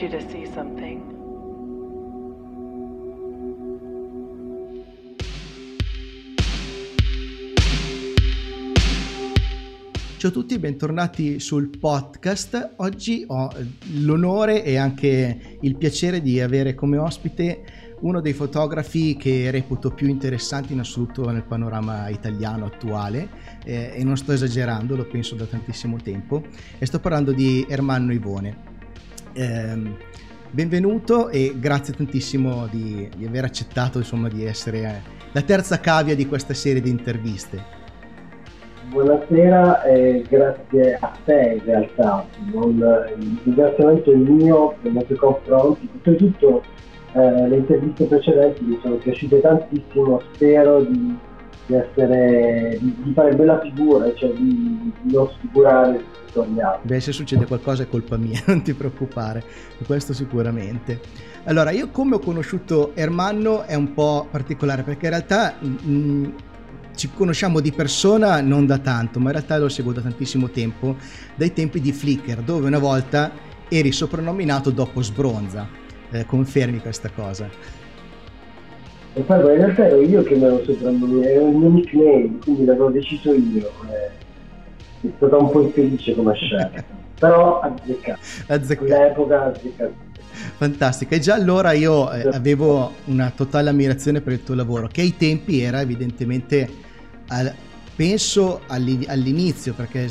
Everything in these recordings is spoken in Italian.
need you to see something. Ciao a tutti, bentornati sul podcast. Oggi ho l'onore e anche il piacere di avere come ospite uno dei fotografi che reputo più interessanti in assoluto nel panorama italiano attuale eh, e non sto esagerando, lo penso da tantissimo tempo e sto parlando di Ermanno Ivone. Eh, benvenuto e grazie tantissimo di, di aver accettato insomma, di essere la terza cavia di questa serie di interviste. Buonasera e grazie a te in realtà, non, il ringraziamento è mio nei tuoi confronti, soprattutto eh, le interviste precedenti mi sono piaciute tantissimo, spero di, di, essere, di, fare bella figura, cioè di, di non sfigurare tutorial. Beh, se succede qualcosa è colpa mia, non ti preoccupare, questo sicuramente. Allora, io come ho conosciuto Ermanno è un po' particolare perché in realtà mh, mm, ci conosciamo di persona non da tanto, ma in realtà lo seguo da tantissimo tempo, dai tempi di Flickr, dove una volta eri soprannominato dopo Sbronza. Eh, confermi questa cosa? E poi in realtà ero io che me lo soprannominato, era il mio nickname, quindi l'avevo deciso io. Eh, è stata un po' infelice come scelta, però azzeccato. azzeccato. L'epoca azzeccato. Fantastica, e già allora io eh, avevo una totale ammirazione per il tuo lavoro, che ai tempi era evidentemente, al, penso all'inizio, perché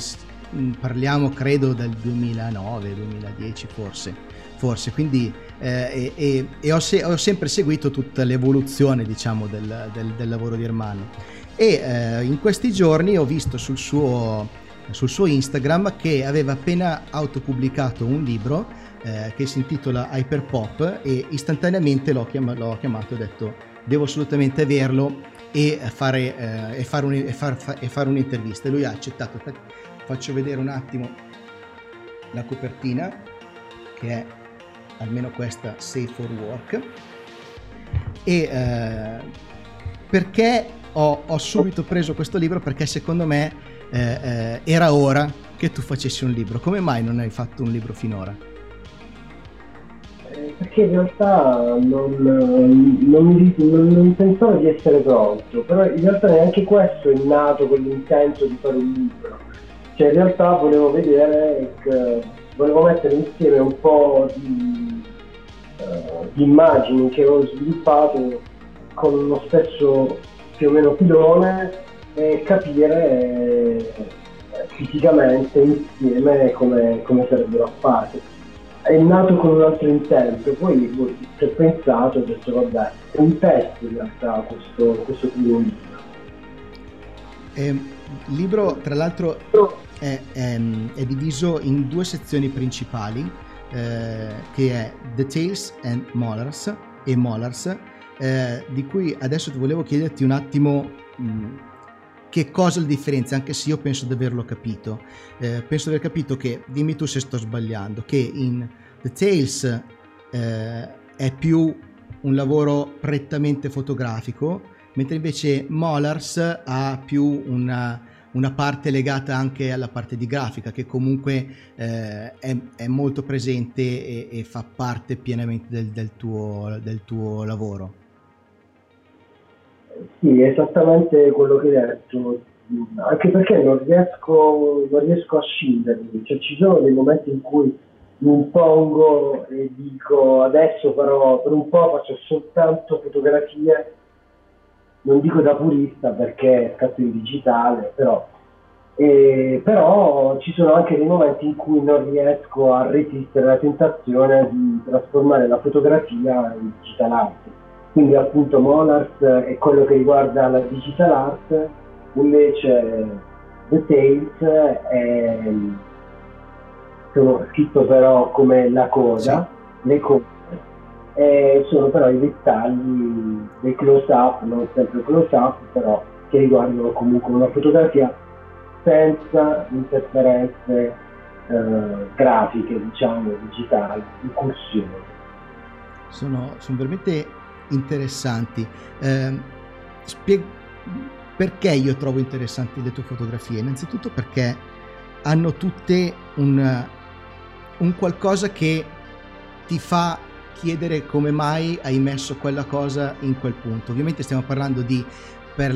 parliamo credo del 2009-2010 forse, forse, quindi eh, e, e ho, se, ho, sempre seguito tutta l'evoluzione diciamo del, del, del lavoro di Ermanno e eh, in questi giorni ho visto sul suo, sul suo Instagram che aveva appena autopubblicato un libro eh, che si intitola Hyperpop e istantaneamente l'ho, chiam- l'ho chiamato e ho detto devo assolutamente averlo e fare, eh, e fare, un, e far, fa, e fare un'intervista. E lui ha accettato. Faccio vedere un attimo la copertina che è almeno questa Safe for Work. E eh, perché ho, ho, subito preso questo libro? Perché secondo me eh, eh, era ora che tu facessi un libro. Come mai non hai fatto un libro finora? Eh, perché in realtà non, non, non, non, pensavo di essere pronto, però in realtà neanche questo è nato con l'intento di fare un libro. Cioè in realtà volevo vedere volevo mettere insieme un po' di immagini che ho sviluppato con lo stesso più o meno filone e capire eh, fisicamente insieme come, come sarebbero apparsi. È nato con un altro intento, poi ci ho pensato e ho detto vabbè, è un test in realtà questo, questo primo libro. Eh, libro tra l'altro è, è, è diviso in due sezioni principali, eh, che è Details and Molars e Molars, eh, di cui adesso volevo chiederti un attimo mh, che cosa la differenza, anche se io penso di averlo capito. Eh, penso di aver capito che, dimmi tu se sto sbagliando, che in Details eh, è più un lavoro prettamente fotografico, mentre invece Molars ha più una una parte legata anche alla parte di grafica che comunque eh, è, è, molto presente e, e, fa parte pienamente del, del, tuo, del tuo lavoro. Sì, esattamente quello che hai detto, anche perché non riesco, non riesco a scindermi, cioè, ci sono dei momenti in cui mi impongo e dico adesso farò, per un po' faccio soltanto fotografie non dico da purista perché è scatto in digitale, però, eh, però ci sono anche dei momenti in cui non riesco a resistere alla tentazione di trasformare la fotografia in digital art. Quindi appunto Monarch è quello che riguarda la digital art, invece The Tales è sono scritto però come la coda, sì. le cose eh, sono però i dettagli dei close up, non sempre close up, però che riguardano comunque una fotografia senza interferenze eh, grafiche, diciamo, digitali, incursioni. Sono, sono veramente interessanti. Eh, spieg- perché io trovo interessanti le tue fotografie? Innanzitutto perché hanno tutte un, un qualcosa che ti fa chiedere come mai hai messo quella cosa in quel punto. Ovviamente stiamo parlando di, per,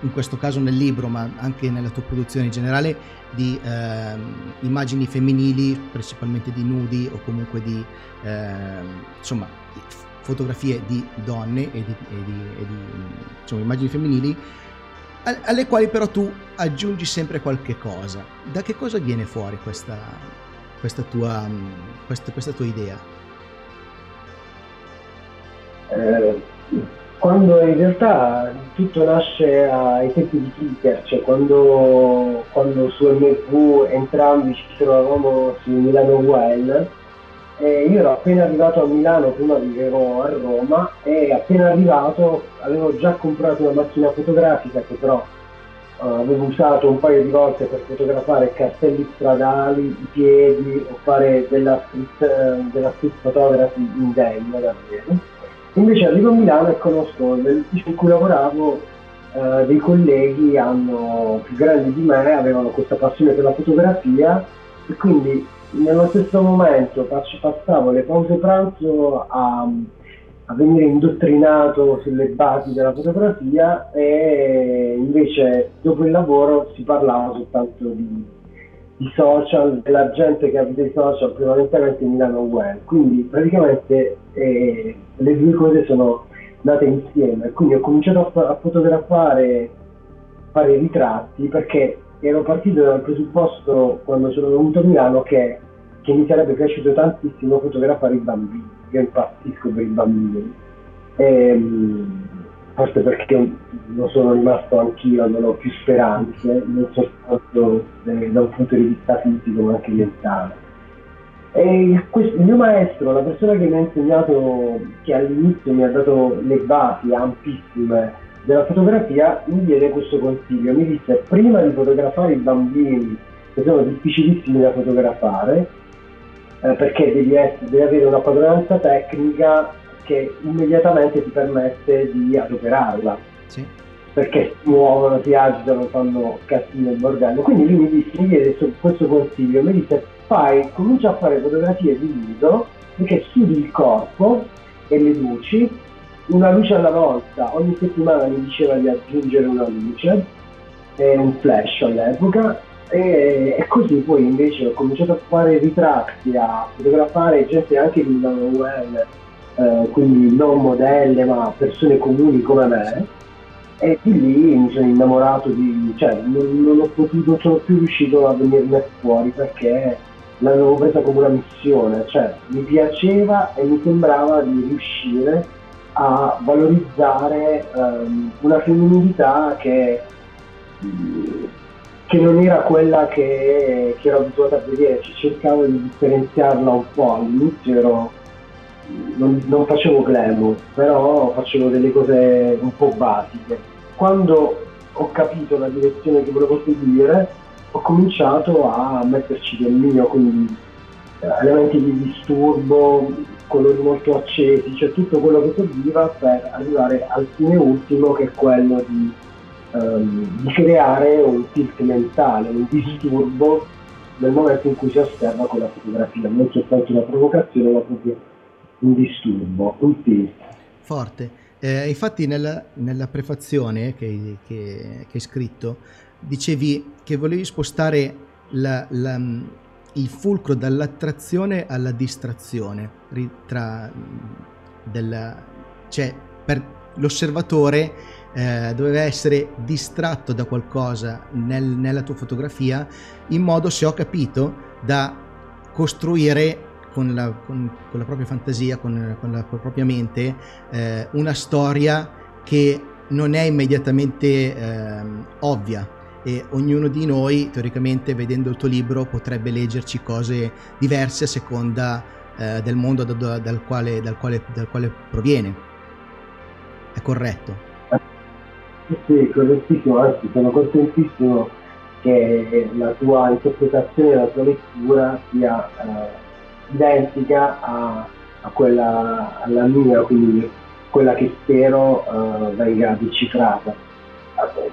in questo caso nel libro, ma anche nella tua produzione in generale, di eh, immagini femminili, principalmente di nudi o comunque di eh, insomma, fotografie di donne e di, e di, e di insomma, immagini femminili alle quali però tu aggiungi sempre qualche cosa. Da che cosa viene fuori questa, questa, tua, questa, questa tua idea? Eh, quando in realtà tutto nasce ai tempi di Twitter, cioè quando, quando su MV entrambi ci trovavamo su Milano Well, eh, io ero appena arrivato a Milano, prima vivevo a Roma e appena arrivato avevo già comprato una macchina fotografica che però uh, avevo usato un paio di volte per fotografare cartelli stradali, i piedi o fare della street, uh, della street photography in degno davvero Invece arrivo a Milano e conosco nell'ufficio in cui lavoravo eh, dei colleghi hanno, più grandi di me, avevano questa passione per la fotografia e quindi nello stesso momento passavo le pause pranzo a, a venire indottrinato sulle basi della fotografia e invece dopo il lavoro si parlava soltanto di i social, della gente che abita i social prevalentemente Milano Well. Quindi praticamente eh, le due cose sono nate insieme. Quindi ho cominciato a, a fotografare, fare ritratti perché ero partito dal presupposto quando sono venuto a Milano che, che mi sarebbe piaciuto tantissimo fotografare i bambini. Io impazzisco per i bambini. E, ehm, forse perché lo sono rimasto anch'io, non ho più speranze, non soltanto eh, da un punto di vista fisico ma anche mentale. E questo, il mio maestro, la persona che mi ha insegnato, che all'inizio mi ha dato le basi ampissime della fotografia, mi diede questo consiglio, mi disse prima di fotografare i bambini che sono difficilissimi da fotografare, eh, perché devi, essere, devi avere una padronanza tecnica che immediatamente ti permette di adoperarla. Sì. Perché si muovono, si agitano, fanno casino e bordello. Quindi lui mi disse, mi diede questo consiglio, mi disse fai, comincia a fare fotografie di viso perché studi il corpo e le luci, una luce alla volta, ogni settimana mi diceva di aggiungere una luce, eh, un flash all'epoca, e, e, così poi invece ho cominciato a fare ritratti, a fotografare gente anche di web eh, quindi non modelle ma persone comuni come me. E di lì mi sono innamorato di, cioè non, non potuto, non sono più riuscito a venirne fuori perché l'avevo presa come una missione, cioè mi piaceva e mi sembrava di riuscire a valorizzare um, una femminilità che, che, non era quella che, che ero abituata a vedere, cercavo di differenziarla un po', all'inizio ero non, non facevo glamour, però facevo delle cose un po' basiche. Quando ho capito la direzione che volevo seguire, ho cominciato a metterci del mio, quindi eh, elementi di disturbo, colori molto accesi, cioè tutto quello che serviva per arrivare al fine ultimo che è quello di, um, di creare un tilt mentale, un disturbo nel momento in cui si osserva quella fotografia, non soltanto una provocazione ma proprio un disturbo, un tilt. Forte. Eh, infatti nella, nella prefazione che, che, che, hai scritto dicevi che volevi spostare la, la, il fulcro dall'attrazione alla distrazione, tra, della, cioè per l'osservatore eh, doveva essere distratto da qualcosa nel, nella tua fotografia in modo, se ho capito, da costruire con la, con, con la propria fantasia, con, con la propria mente, eh, una storia che non è immediatamente eh, ovvia e ognuno di noi teoricamente vedendo il tuo libro potrebbe leggerci cose diverse a seconda eh, del mondo da, da, dal, quale, dal, quale, dal, quale, proviene. È corretto? Sì, correttissimo, anzi sono contentissimo che la tua interpretazione, la tua lettura sia eh, identica a, a quella alla mia, quindi quella che spero uh, venga decifrata.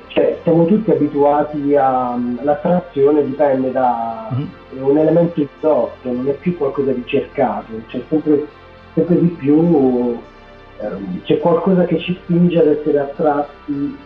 Cioè, siamo tutti abituati a l'attrazione dipende da mm-hmm. un elemento indotto, non è più qualcosa di cercato, c'è sempre sempre di più ehm, c'è qualcosa che ci spinge ad essere attratti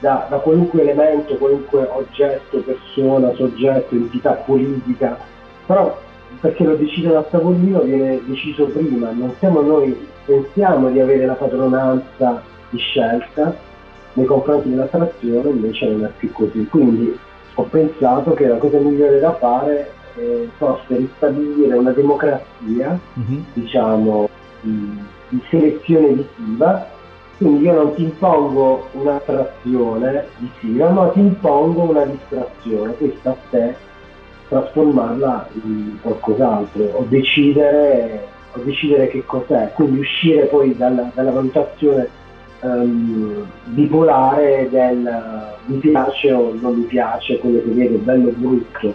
da, da, qualunque elemento, qualunque oggetto, persona, soggetto, entità politica, però perché lo decidono a tavolino viene deciso prima, non siamo noi, pensiamo di avere la padronanza di scelta nei confronti dell'attrazione, invece non è più così. Quindi ho pensato che la cosa migliore da fare eh, fosse ristabilire una democrazia, mm-hmm. diciamo, di, di selezione visiva quindi io non ti impongo un'attrazione visiva, ma ti impongo una distrazione, questa a te trasformarla in qualcos'altro o decidere, o decidere che cos'è, quindi uscire poi dalla, dalla valutazione um, bipolare del mi piace o non mi piace, quello che vedo bello o brutto,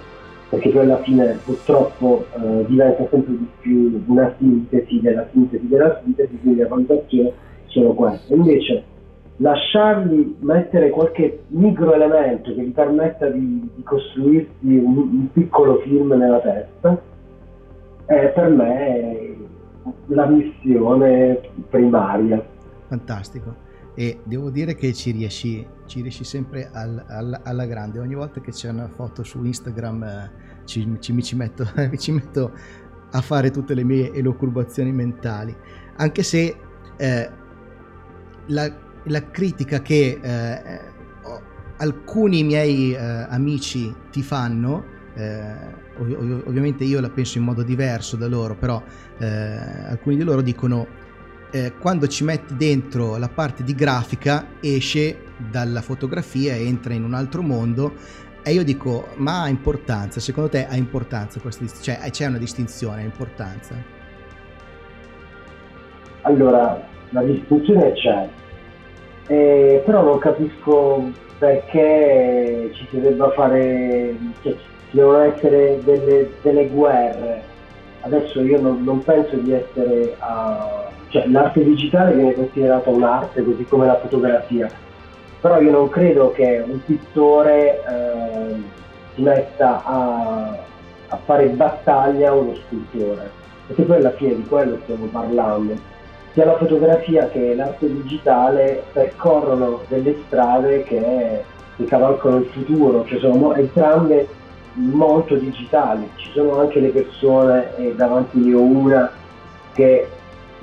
perché poi alla fine purtroppo uh, diventa sempre di più una sintesi della sintesi della sintesi, quindi la valutazione sono queste. Invece lasciargli mettere qualche micro elemento che gli permetta di, di costruirsi un, un, piccolo film nella testa è per me la missione primaria. Fantastico. E devo dire che ci riesci, ci riesci sempre al, al, alla grande. Ogni volta che c'è una foto su Instagram eh, ci, ci, ci, metto, ci metto a fare tutte le mie elocurbazioni mentali. Anche se eh, la, la critica che eh, alcuni miei eh, amici ti fanno, eh, ov- ovviamente io la penso in modo diverso da loro, però eh, alcuni di loro dicono eh, quando ci metti dentro la parte di grafica esce dalla fotografia e entra in un altro mondo e io dico ma ha importanza, secondo te ha importanza questa cioè c'è una distinzione, ha importanza? Allora, la discussione c'è, eh, però non capisco perché ci si debba fare, cioè, ci devono essere delle, delle guerre. Adesso io non, non penso di essere a... cioè l'arte digitale viene considerata un'arte così come la fotografia, però io non credo che un pittore eh, si metta a, a fare battaglia a uno scultore, perché poi alla fine di quello stiamo parlando. Sia la fotografia che l'arte digitale percorrono delle strade che, cavalcano il futuro, cioè sono entrambe molto digitali. Ci sono anche le persone, e davanti ne ho una che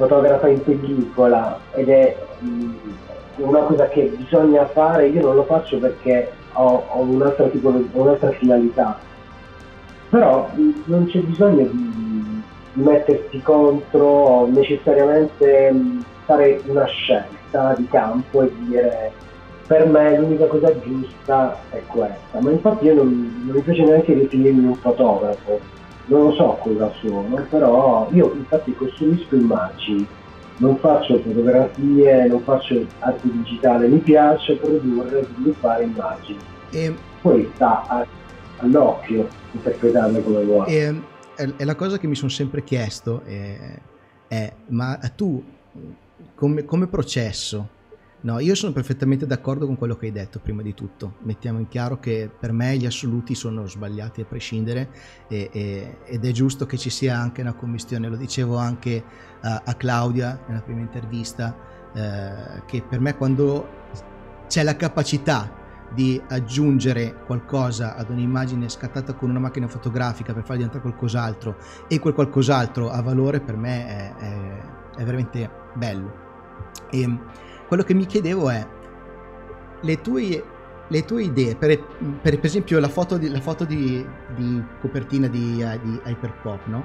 fotografa in pellicola ed è mh, una cosa che bisogna fare, io non lo faccio perché ho, ho un'altra, tipo, un'altra finalità, però mh, non c'è bisogno di mettersi contro necessariamente fare una scelta di campo e dire per me l'unica cosa giusta è questa, ma infatti io non, non mi piace neanche definirmi un fotografo, non lo so cosa sono, però io infatti costruisco immagini, non faccio fotografie, non faccio arte digitale, mi piace produrre, sviluppare immagini. E... Poi sta all'occhio interpretarle come vuoi. E è, la cosa che mi sono sempre chiesto, è, è ma tu come, come, processo? No, io sono perfettamente d'accordo con quello che hai detto prima di tutto. Mettiamo in chiaro che per me gli assoluti sono sbagliati a prescindere e, e, ed è giusto che ci sia anche una commistione. Lo dicevo anche a, a Claudia nella prima intervista, eh, che per me quando c'è la capacità di aggiungere qualcosa ad un'immagine scattata con una macchina fotografica per far diventare qualcos'altro e quel qualcos'altro ha valore per me è, è, è veramente bello. E quello che mi chiedevo è le tue, le tue idee, per, per, per, esempio la foto di, la foto di, di copertina di, di Hyperpop, no?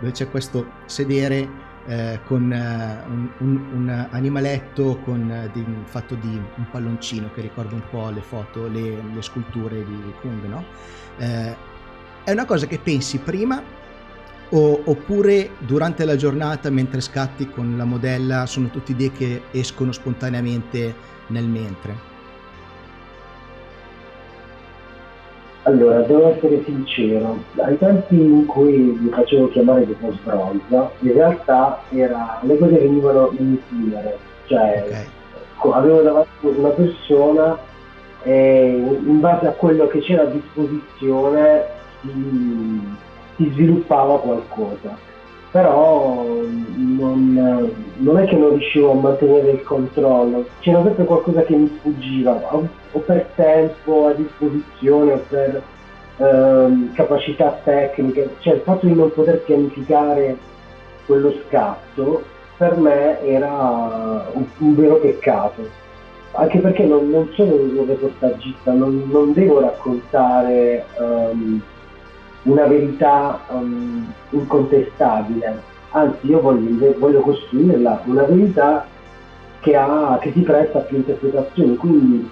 dove c'è questo sedere eh, con eh, un, un, un, animaletto con, eh, di, fatto di un palloncino che ricorda un po' le foto, le, le sculture di Kung, no? Eh, è una cosa che pensi prima o, oppure durante la giornata mentre scatti con la modella sono tutte idee che escono spontaneamente nel mentre? Allora, devo essere sincero, ai tempi in cui mi facevo chiamare dopo sbronza, in realtà era, le cose venivano in itinere, cioè okay. avevo davanti una persona e in base a quello che c'era a disposizione si, si sviluppava qualcosa. però non, non, è che non riuscivo a mantenere il controllo, c'era sempre qualcosa che mi sfuggiva, o, per tempo a disposizione o per ehm, capacità tecniche, cioè il fatto di non poter pianificare quello scatto per me era un, un vero peccato, anche perché non, non sono un reportagista, non, non devo raccontare um, una verità um, incontestabile, anzi io voglio, voglio, costruirla, una verità che, ha, che si presta a più interpretazioni, quindi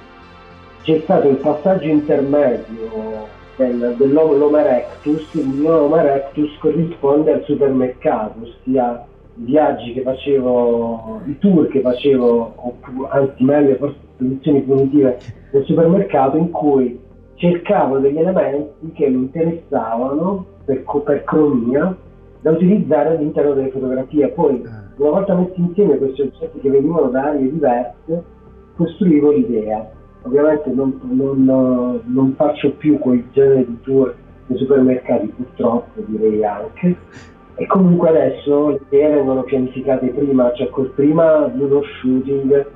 c'è stato il passaggio intermedio del, dell'Homo erectus, il mio Homo erectus corrisponde al supermercato, ossia i viaggi che facevo, i tour che facevo, anzi meglio forse posizioni punitive del supermercato in cui cercavo degli elementi che mi interessavano per, per cronia da utilizzare all'interno delle fotografie. Poi, ah. una volta messi insieme questi oggetti che venivano da aree diverse, costruivo l'idea. Ovviamente non, non, non faccio più quel genere di tour nei supermercati, purtroppo direi anche. E comunque adesso le idee vengono pianificate prima, cioè col prima di uno shooting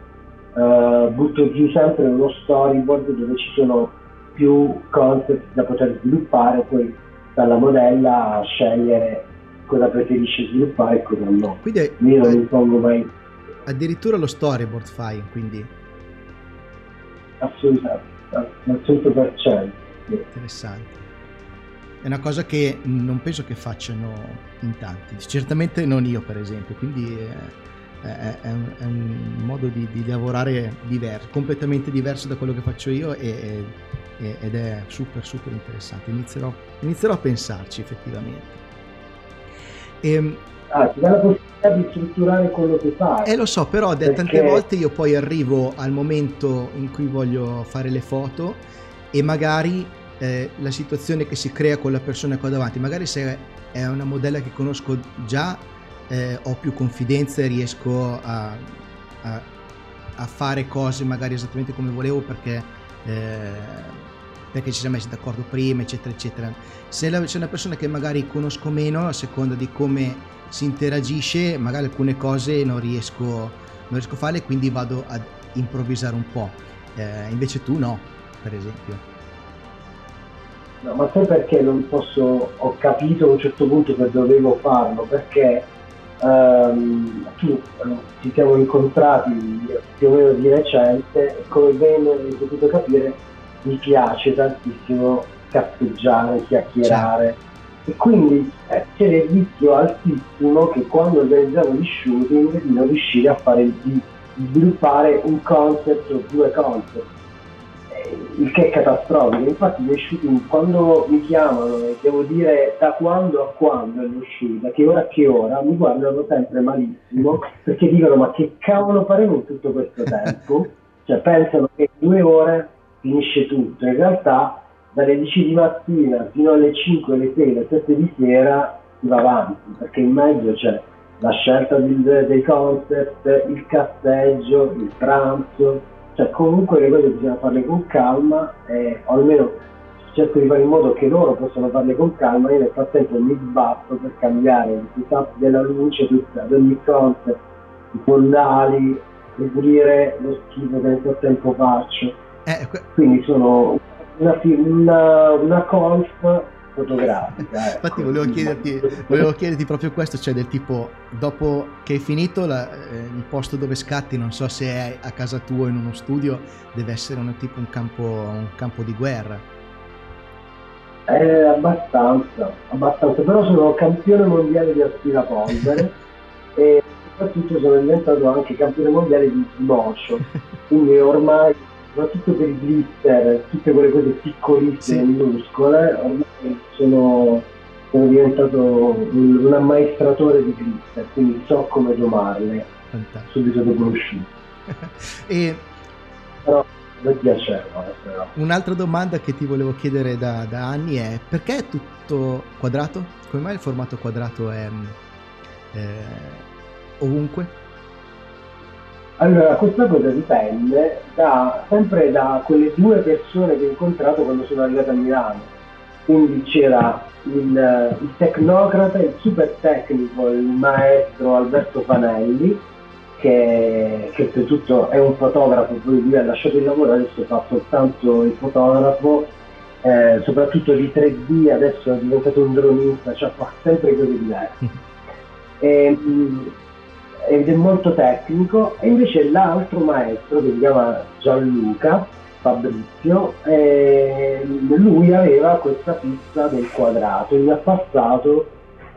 uh, butto giù sempre uno storyboard dove ci sono più concept da poter sviluppare, poi dalla modella scegliere cosa preferisce sviluppare e cosa no. Quindi Io non mi pongo mai. Addirittura lo storyboard fai, quindi? Assolutamente, al 100%. Interessante. È una cosa che non penso che facciano in tanti, certamente non io per esempio, quindi è, è, è, un, è un, modo di, di, lavorare diverso, completamente diverso da quello che faccio io e, ed è super super interessante, inizierò, inizierò a pensarci effettivamente. E, ehm, ah, ti dà la possibilità di strutturare quello che fai. Eh lo so, però perché... tante volte io poi arrivo al momento in cui voglio fare le foto e magari eh, la situazione che si crea con la persona ho davanti, magari se è una modella che conosco già eh, ho più confidenza e riesco a, a, a, fare cose magari esattamente come volevo perché, eh, perché ci siamo messi d'accordo prima, eccetera, eccetera. Se, la, se è una persona che magari conosco meno, a seconda di come si interagisce, magari alcune cose non riesco, non riesco a farle, quindi vado ad improvvisare un po'. Eh, invece tu no, per esempio. No, ma sai perché non posso, ho capito a un certo punto che dovevo farlo, perché um, tu ci siamo incontrati più o meno di recente e come ben hai potuto capire mi piace tantissimo cazzeggiare, chiacchierare certo. e quindi eh, c'era il rischio altissimo che quando organizzavo gli shooting di non riuscire a fare di sviluppare un concept o due concept il che è catastrofico. Infatti gli shooting quando mi chiamano e devo dire da quando a quando è da che ora a che ora, mi guardano sempre malissimo perché dicono ma che cavolo faremo in tutto questo tempo? cioè pensano che due ore finisce tutto, in realtà dalle 10 di mattina fino alle 5, alle 6, alle 7 di sera si va avanti perché in mezzo c'è la scelta del, dei concept, il casseggio, il pranzo, cioè comunque le cose bisogna farle con calma e, o almeno cerco di fare in modo che loro possano farle con calma. Io nel frattempo mi sbatto per cambiare il setup della luce tutta, ad ogni concept i fondali pulire lo schifo che nel frattempo faccio eh, que- quindi sono una, una, una golf fotografica. Ecco. Infatti volevo chiederti, volevo chiederti, proprio questo, cioè del tipo, dopo che hai finito la, eh, il posto dove scatti, non so se è a casa tua o in uno studio, deve essere un, tipo un campo, un campo di guerra. Eh, abbastanza, abbastanza, però sono campione mondiale di aspirapolvere e soprattutto sono diventato anche campione mondiale di motion, quindi ormai soprattutto per i glitter, tutte quelle cose piccolissime, sì. minuscole, ormai sono, sono diventato un, un, ammaestratore di glitter, quindi so come domarle Fantastico. subito dopo l'uscita. e... Però mi piaceva. Un'altra domanda che ti volevo chiedere da, da, anni è perché è tutto quadrato? Come mai il formato quadrato è eh, ovunque? Allora, questa cosa dipende da, sempre da quelle due persone che ho incontrato quando sono arrivato a Milano. quindi c'era il, il, tecnocrata, il super tecnico, il maestro Alberto Panelli, che, che oltretutto è un fotografo, poi lui ha lasciato il lavoro, adesso fa soltanto il fotografo, eh, soprattutto di 3D, adesso è diventato un dronista, cioè fa sempre cose diverse. E, ed è molto tecnico, e invece l'altro maestro che si chiama Gianluca, Fabrizio, eh, lui aveva questa fissa del quadrato e mi ha passato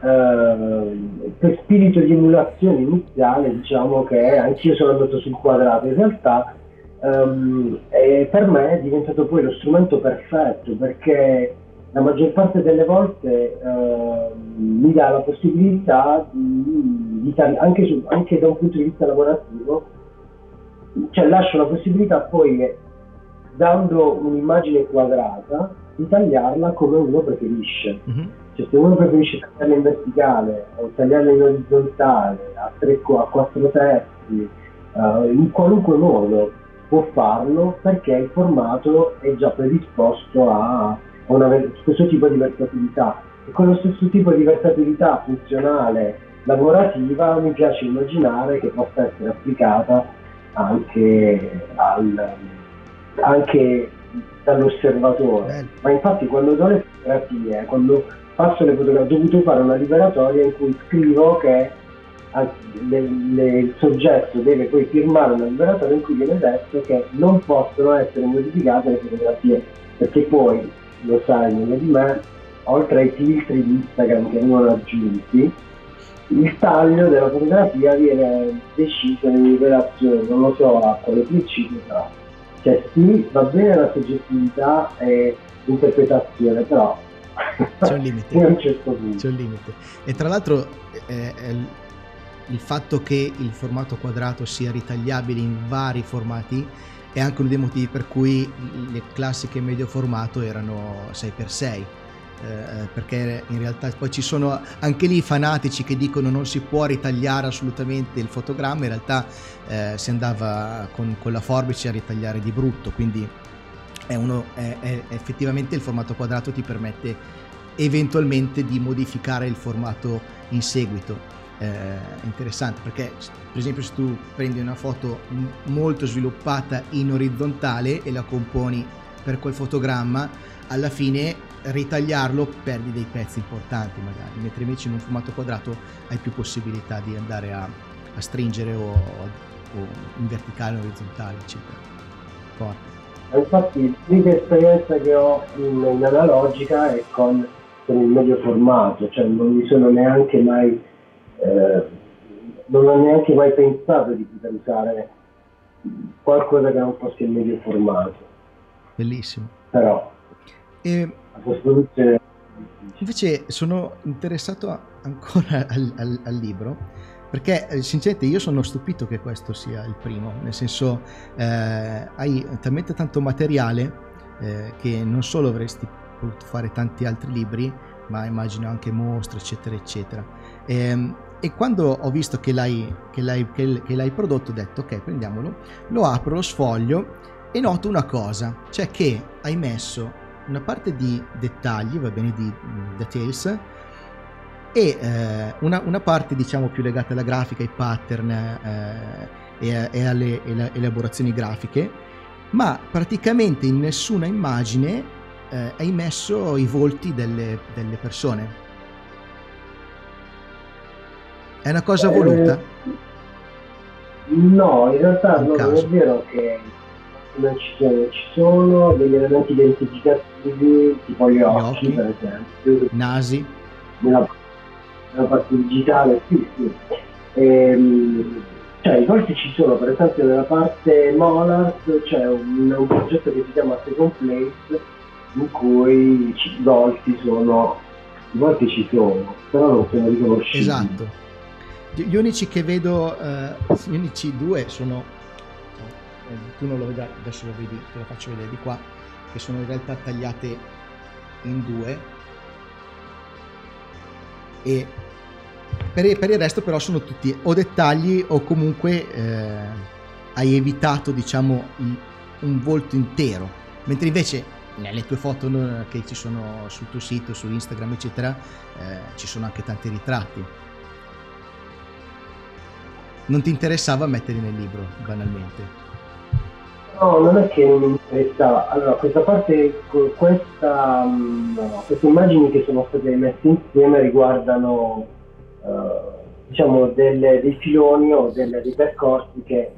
eh, per spirito di emulazione iniziale diciamo che anch'io sono andato sul quadrato. In realtà um, per me è diventato poi lo strumento perfetto perché la maggior parte delle volte uh, mi dà la possibilità di, di anche, su, anche da un punto di vista lavorativo cioè lascio la possibilità poi dando un'immagine quadrata, di tagliarla come uno preferisce. Mm-hmm. Cioè, se uno preferisce tagliarla in verticale o tagliarla in orizzontale, a, tre, a quattro terzi, uh, in qualunque modo può farlo perché il formato è già predisposto a una, questo tipo di versatilità. E con lo stesso tipo di versatilità funzionale lavorativa mi piace immaginare che possa essere applicata anche al anche dall'osservatore. Bello. Ma infatti quando do le fotografie, quando passo le fotografie, ho dovuto fare una liberatoria in cui scrivo che le, le, il soggetto deve poi firmare una liberatoria in cui viene detto che non possono essere modificate le fotografie, perché poi, lo sai meglio di me, oltre ai filtri di Instagram che vengono aggiunti, il taglio della fotografia viene deciso in relazione, non lo so a quale principio, però cioè sì, va bene la soggettività e l'interpretazione, però c'è un limite. un certo. C'è un limite. E tra l'altro eh, il fatto che il formato quadrato sia ritagliabile in vari formati è anche uno dei motivi per cui le classiche medio formato erano 6x6 eh, perché in realtà poi ci sono anche lì fanatici che dicono non si può ritagliare assolutamente il fotogramma, in realtà eh, si andava con, con, la forbice a ritagliare di brutto, quindi è uno, è, è, effettivamente il formato quadrato ti permette eventualmente di modificare il formato in seguito. Eh, interessante perché per esempio se tu prendi una foto molto sviluppata in orizzontale e la componi per quel fotogramma alla fine ritagliarlo perdi dei pezzi importanti magari, mentre invece in un formato quadrato hai più possibilità di andare a, a stringere o, o, in verticale o orizzontale, eccetera. Forte. Infatti l'unica esperienza che ho in, in analogica è con, con, il medio formato, cioè non mi sono neanche mai, eh, non ho neanche mai pensato di poter usare qualcosa che non fosse il medio formato. Bellissimo. Però e invece sono interessato ancora al, al, al libro perché eh, sinceramente io sono stupito che questo sia il primo, nel senso eh, hai talmente tanto materiale eh, che non solo avresti potuto fare tanti altri libri, ma immagino anche mostre, eccetera, eccetera. E, ehm, e quando ho visto che l'hai, che, l'hai, che l'hai prodotto ho detto ok prendiamolo, lo apro, lo sfoglio e noto una cosa, cioè che hai messo una parte di dettagli, va bene, di mm, details, e eh, una, una, parte diciamo più legata alla grafica, ai pattern eh, e, e, alle elaborazioni grafiche, ma praticamente in nessuna immagine eh, hai messo i volti delle, delle, persone. È una cosa voluta? Eh, no, in realtà no, non è vero che non ci sono, ci sono degli elementi identificativi tipo gli occhi, occhi per esempio, nasi, nella, nella parte digitale, sì, sì. Ehm, cioè i volti ci sono, per esempio nella parte Monarch c'è un, un progetto che si chiama Second Place in cui i volti sono i volti ci sono, però non sono riconoscibili. Esatto. Gli unici che vedo, uh, gli unici due sono eh, tu non lo vedrai, adesso lo vedi, te lo faccio vedere di qua, che sono in realtà tagliate in due e per, per il resto però sono tutti o dettagli o comunque eh, hai evitato diciamo il, un volto intero, mentre invece nelle tue foto che ci sono sul tuo sito, su Instagram, eccetera, eh, ci sono anche tanti ritratti. Non ti interessava metterli nel libro, banalmente? No, non è che non mi interessava. Allora, questa parte, questa, mm, no, queste immagini che sono state messe insieme riguardano uh, diciamo delle, dei filoni o delle, dei percorsi che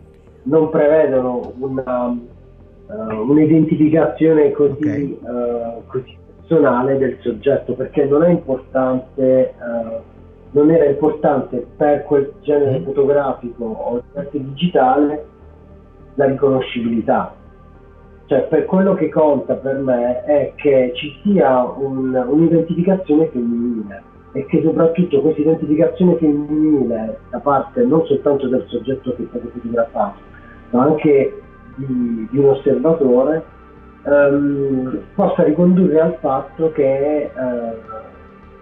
non prevedono una, uh, un'identificazione così, okay. uh, così, personale del soggetto perché non è importante, non era importante per quel genere mm. fotografico o digitale la riconoscibilità. Cioè, per quello che conta per me è che ci sia un, un'identificazione femminile e che soprattutto questa identificazione femminile da parte non soltanto del soggetto che è stato fotografato, ma anche di, di un osservatore, ehm, possa ricondurre al fatto che, eh,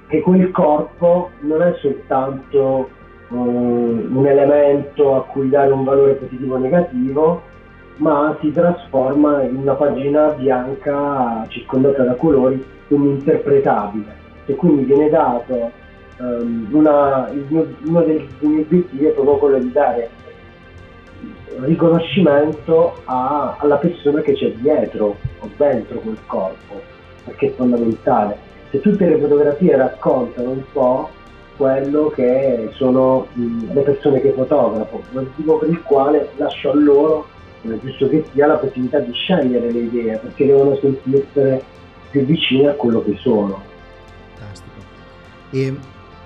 che quel corpo non è soltanto um, un elemento a cui dare un valore positivo o negativo, ma si trasforma in una pagina bianca circondata da colori, quindi interpretabile. E quindi viene dato um, una, mio, uno dei, miei obiettivi è proprio quello di dare riconoscimento a, alla persona che c'è dietro o dentro quel corpo, perché è fondamentale. Se tutte le fotografie raccontano un po' quello che sono le persone che fotografo, motivo per il quale lascio a loro, come giusto che sia, la possibilità di scegliere le idee, perché devono sentirsi più vicine a quello che sono. Fantastico. E...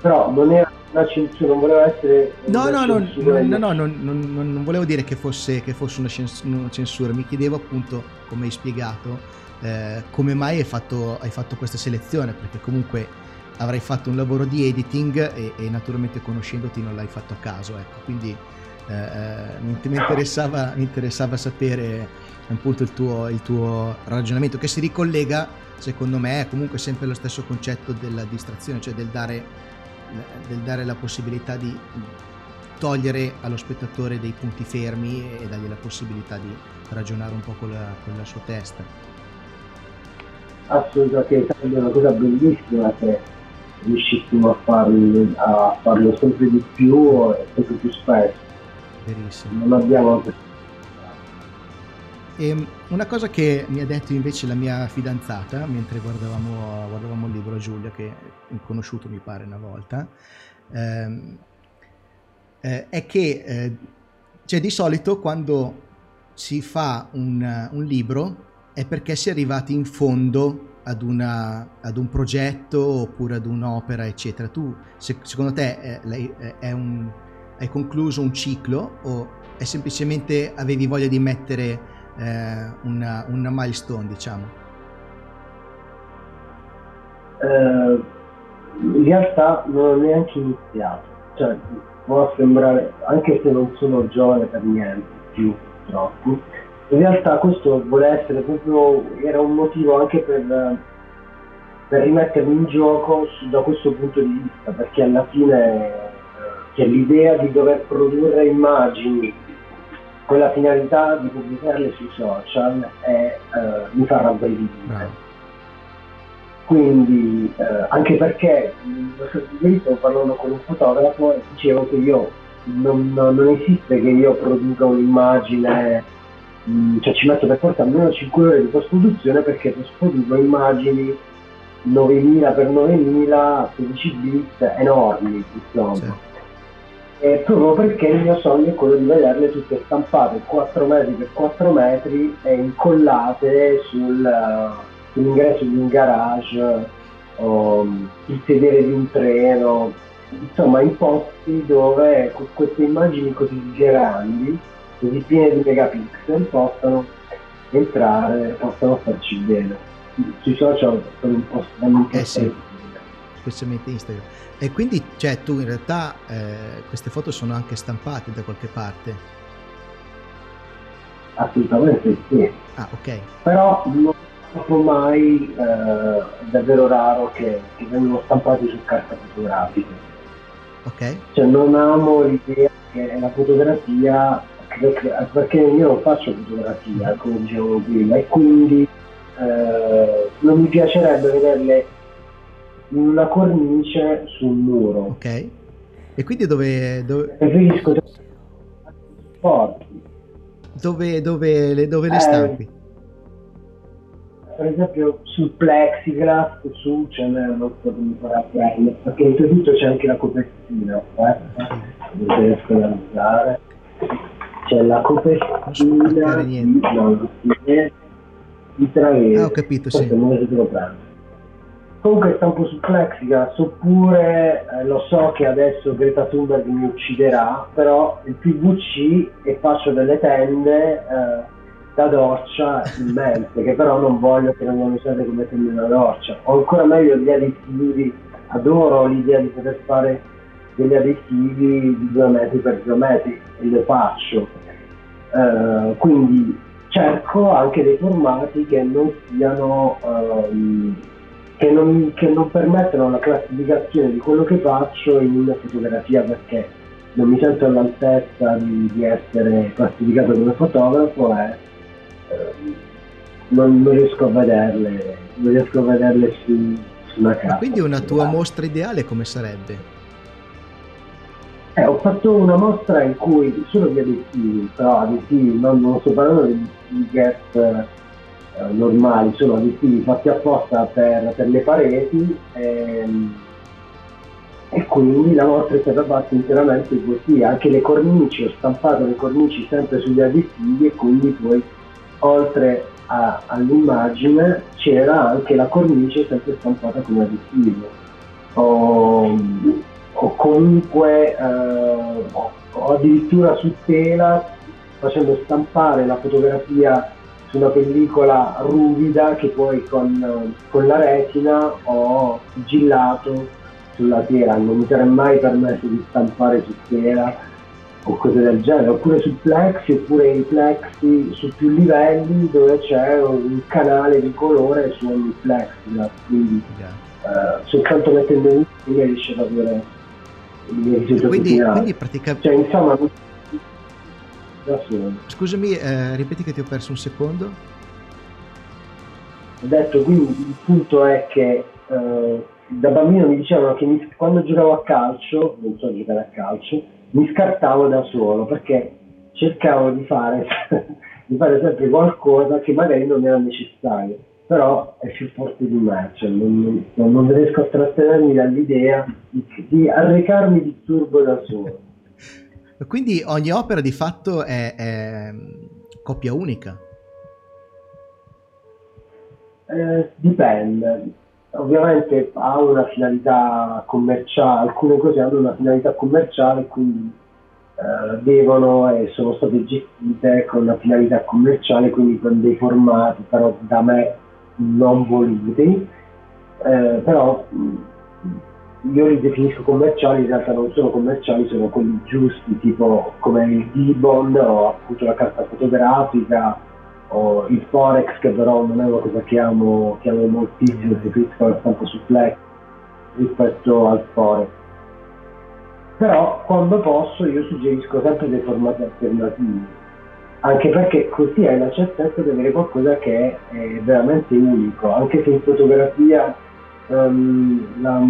Però non era una censura, non voleva essere... No, no, no, no, no, non, non, non volevo dire che fosse, che fosse una censura, mi chiedevo appunto, come hai spiegato, eh, come mai hai fatto, hai fatto questa selezione, perché comunque avrai fatto un lavoro di editing e, e naturalmente conoscendoti non l'hai fatto a caso, ecco, quindi eh, eh mi, interessava, mi, interessava, sapere appunto il tuo, il tuo, ragionamento che si ricollega secondo me è comunque sempre lo stesso concetto della distrazione, cioè del dare, del dare la possibilità di togliere allo spettatore dei punti fermi e dargli la possibilità di ragionare un po' con la, con la sua testa. Assolutamente, è una cosa bellissima che riuscissimo a, farli, a farlo sempre di più e sempre più spesso. Verissimo. Non abbiamo e ehm, una cosa che mi ha detto invece la mia fidanzata mentre guardavamo, guardavamo il libro Giulia, che ho conosciuto mi pare una volta, ehm, eh, è che eh, cioè, di solito quando si fa un, un libro è perché si è arrivati in fondo ad, una, ad, un progetto oppure ad un'opera, eccetera. Tu, se, secondo te, è, è, è un, hai concluso un ciclo o è semplicemente avevi voglia di mettere eh, una, una, milestone, diciamo? Uh, in realtà non ho neanche iniziato, cioè può sembrare, anche se non sono giovane per niente più troppo, in realtà questo vuole essere proprio, era un motivo anche per, per rimettermi in gioco su, da questo punto di vista, perché alla fine eh, l'idea di dover produrre immagini con la finalità di pubblicarle sui social è, eh, mi fa rabbrividire. Quindi, eh, anche perché ieri stavo parlando con un fotografo dicevo che io non, non esiste che io produca un'immagine Mm, cioè ci metto per forza almeno 5 ore di post produzione perché post produco immagini 9000 x 9000 16 bit enormi insomma sì. e proprio perché il mio sogno è quello di vederle tutte stampate 4 metri per 4 metri e incollate sul, sull'ingresso di un garage o il sedere di un treno insomma in posti dove con queste immagini così grandi piene di megapixel possano entrare, possano farci bene. Sui social sono un po' eh sì, specialmente Instagram. E quindi cioè, tu in realtà eh, queste foto sono anche stampate da qualche parte? Assolutamente sì. Ah, ok. Però non troppo mai, eh, è davvero raro che, che vengono stampati su carta fotografica. Ok. Cioè non amo l'idea che la fotografia perché io non faccio fotografia, come dicevo prima, e quindi eh, non mi piacerebbe vederle in una cornice sul muro. Ok. E quindi dove... dove... Preferisco forti. Dove, dove, le, dove le eh, stampi? Per esempio sul plexiglass su ce n'è uno so come farà prendere, perché oltretutto c'è anche la copertina, eh? riesco ad analizzare. C'è la copertina di, no, di, Travese. Ah, ho capito, sì. Non lo prendo comunque stampo su Plexiglass oppure eh, lo so che adesso Greta Thunberg mi ucciderà però il PVC e faccio delle tende eh, da doccia immense che però non voglio che vengano usate come tende da doccia o ancora meglio gli additivi adoro l'idea di poter fare degli additivi di 2 metri per 2 metri e le faccio eh, quindi cerco anche dei formati che non siano um, che non, che non permettono la classificazione di quello che faccio in una fotografia perché non mi sento all'altezza di, di essere classificato come fotografo e eh, non, non, riesco a vederle, non riesco a vederle su, su una carta. Quindi una tua mostra ideale come sarebbe? Eh, ho fatto una mostra in cui sono gli additivi, però additivi, non, non sto parlando di, di get eh, normali, sono additivi fatti apposta per, per le pareti ehm, e quindi la nostra è stata fatta interamente così, anche le cornici, ho stampato le cornici sempre sugli additivi e quindi poi oltre a, all'immagine c'era anche la cornice sempre stampata come additivo. O, o comunque eh, o addirittura su tela facendo stampare la fotografia su una pellicola ruvida che poi con, con la retina ho sigillato sulla tela, non mi sarei mai permesso di stampare su tela o cose del genere, oppure su plexi, oppure in plexi su più livelli dove c'è un canale di colore su ogni plexi, quindi yeah. eh, soltanto mettendo in riesce ad avere quindi, quindi praticamente... Cioè, insomma, Scusami, eh, ripeti che ti ho perso un secondo. Ho detto, quindi il punto è che eh, da bambino mi dicevano che mi, quando giocavo a calcio, non so giocare a calcio, mi scartavo da solo perché cercavo di fare, di fare sempre qualcosa che magari non era necessario, però è più forte di me, cioè non, non, non riesco a trattenermi dall'idea di, di arrecarmi di turbo da solo. Quindi ogni opera di fatto è, è coppia unica? Eh, dipende. Ovviamente ha una finalità commerciale, alcune cose hanno una finalità commerciale, quindi eh, devono e sono state gestite con una finalità commerciale, quindi con dei formati però da me non voluti. Eh, però io li definisco commerciali, in realtà non sono commerciali, sono quelli giusti, tipo come il Gibbon o appunto la carta fotografica o il Forex, che però non è una cosa che amo, che amo moltissimo, preferisco la stampa su Flex rispetto al Forex. Però quando posso io suggerisco sempre dei formati alternativi, anche perché così hai la certezza di avere qualcosa che è veramente unico, anche se in fotografia um, la,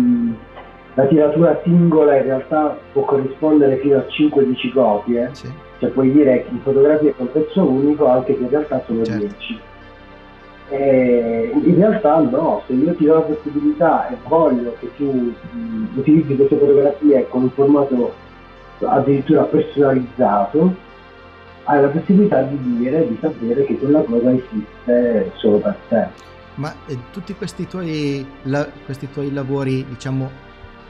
la tiratura singola in realtà può corrispondere fino a 5-10 copie, sì. cioè puoi dire che in fotografia è un pezzo unico anche se in realtà sono certo. 10. E in realtà no, se io ti do la possibilità e voglio che tu mh, utilizzi queste fotografie con un formato addirittura personalizzato, hai la possibilità di dire, di sapere che quella cosa esiste solo per te. Ma eh, tutti questi tuoi, la, questi tuoi lavori, diciamo,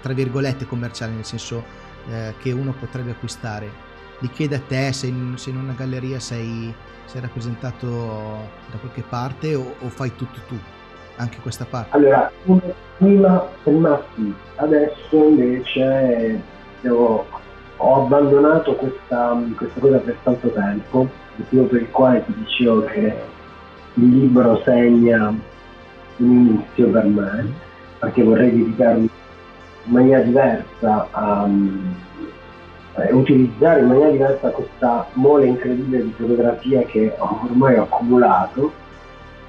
tra virgolette commerciali, nel senso eh, che uno potrebbe acquistare. Li chiede a te se in, se in una galleria sei, sei, rappresentato da qualche parte o, o, fai tutto tu, anche questa parte? Allora, prima, prima sì, adesso invece ho, ho abbandonato questa, questa, cosa per tanto tempo, motivo per il quale ti dicevo che il libro segna un inizio per me, perché vorrei dedicarmi in maniera diversa a eh, utilizzare in maniera diversa questa mole incredibile di fotografia che ormai ho accumulato.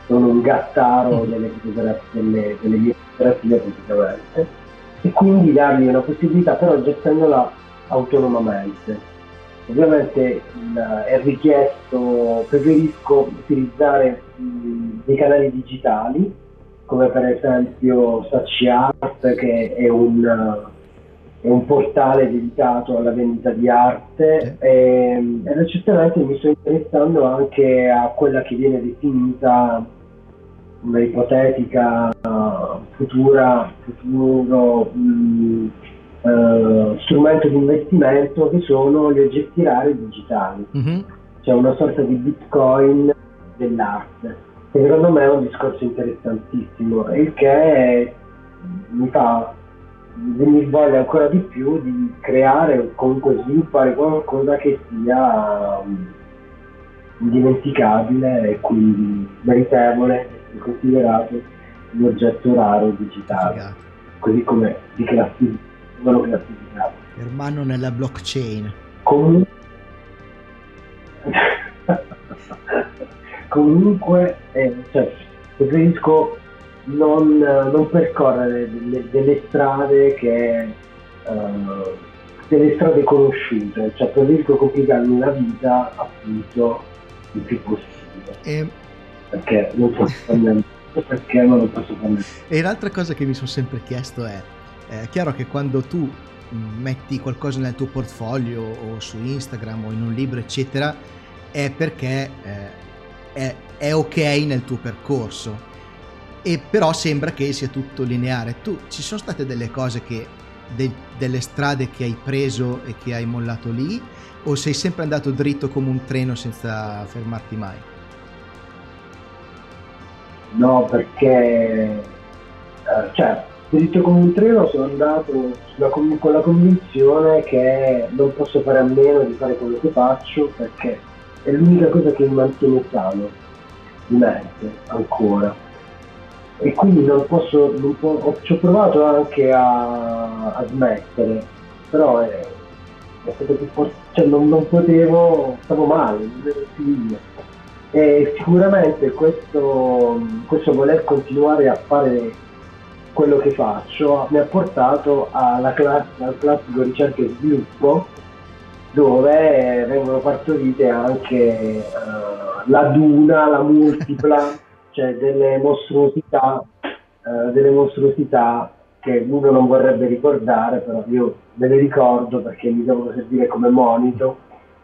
Sono un gattaro delle, delle, delle mie fotografie praticamente. E quindi dargli una possibilità però gestendola autonomamente. Ovviamente è richiesto, preferisco utilizzare dei canali digitali come per esempio Saci Art che è un, è un, portale dedicato alla vendita di arte e, e recentemente mi sto interessando anche a quella che viene definita una ipotetica futura, futuro mh, uh, strumento di investimento che sono gli oggetti rari digitali, mm-hmm. cioè una sorta di bitcoin dell'arte. Che secondo me è un discorso interessantissimo, il che mi fa venire voglia ancora di più di creare o comunque sviluppare qualcosa che sia indimenticabile e quindi meritevole di considerato un oggetto raro digitale, così come di classificato vengono classificati. Hermano nella blockchain. Comun- comunque, eh, cioè, preferisco non, non percorrere delle, delle, strade che uh, delle strade conosciute, cioè preferisco complicarmi la vita appunto il più possibile. E... Perché non posso fare perché non lo posso fare. E l'altra cosa che mi sono sempre chiesto è è chiaro che quando tu mm, metti qualcosa nel tuo portfolio o su Instagram o in un libro eccetera è perché eh, è, è, ok nel tuo percorso. E però sembra che sia tutto lineare. Tu ci sono state delle cose che de, delle strade che hai preso e che hai mollato lì? O sei sempre andato dritto come un treno senza fermarti mai? No perché cioè Dritto come un treno sono andato con, con la convinzione che non posso fare a meno di fare quello che faccio perché è l'unica cosa che mi mantiene sano di mente ancora. E quindi non posso, non po- ci ho provato anche a, a smettere però è, è stato più forte, cioè non, non, potevo, stavo male, non ero figlio e sicuramente questo, questo voler continuare a fare quello che faccio mi ha portato class- al classico ricerca e sviluppo dove vengono partorite anche uh, la duna, la multipla, cioè delle mostruosità, uh, delle mostruosità che uno non vorrebbe ricordare, però io ve le ricordo perché mi devono servire come monito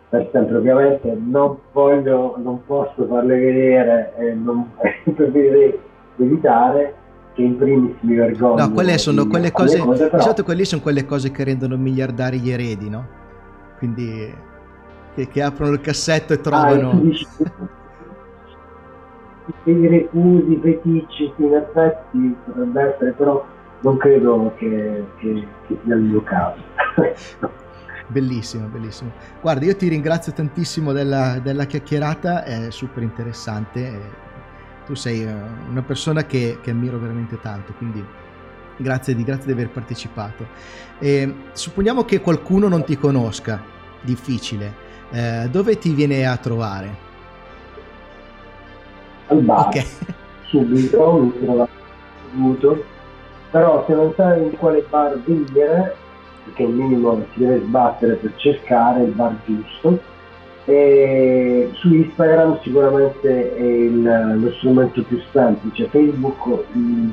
per sempre. Ovviamente non voglio, non posso farle vedere e non preferirei evitare che in primis mi vergogno. No, quelle sono quelle cose, cose però... esatto, quelle sono quelle cose che rendono miliardari gli eredi, no? Quindi che, che aprono il cassetto e trovano... Ah, i refusi, i feticci, in effetti potrebbe essere, però non credo che, che, che sia il mio caso. Bellissimo, bellissimo. Guarda, io ti ringrazio tantissimo della, della chiacchierata, è super interessante tu sei eh, una persona che, che ammiro veramente tanto, quindi grazie di, grazie di aver partecipato. E, supponiamo che qualcuno non ti conosca, difficile, eh, dove ti viene a trovare? Al bar, okay. subito, mi trovo subito, però se non sai in quale bar venire, perché il minimo si deve sbattere per cercare il bar giusto, e su Instagram sicuramente è il, lo strumento più semplice, Facebook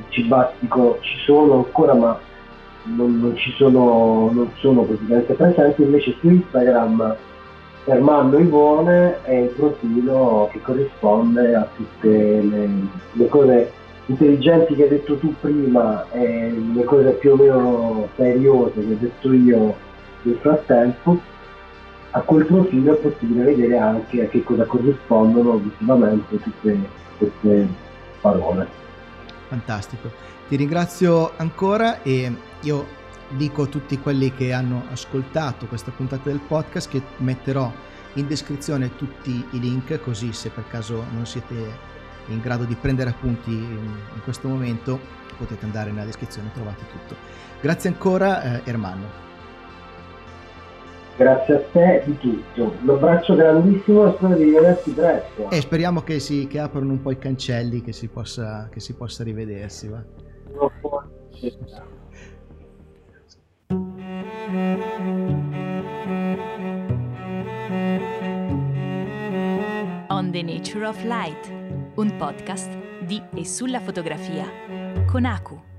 ci bastico ci sono ancora ma non, non, ci sono, non sono praticamente presenti, invece su Instagram Ermanno Ivone è il profilo che corrisponde a tutte le, le cose intelligenti che hai detto tu prima e le cose più o meno seriose che ho detto io nel frattempo a quel profilo è possibile vedere anche a che cosa corrispondono visivamente tutte queste parole. Fantastico, ti ringrazio ancora e io dico a tutti quelli che hanno ascoltato questa puntata del podcast che metterò in descrizione tutti i link così se per caso non siete in grado di prendere appunti in questo momento potete andare nella descrizione trovate tutto. Grazie ancora eh, Ermanno. Grazie a te di tutto. Un abbraccio grandissimo e spero di rivederti presto. E speriamo che, si, che aprano un po' i cancelli, che si possa, che si possa rivedersi. Va. On the Nature of Light, un podcast di e sulla fotografia con Aku.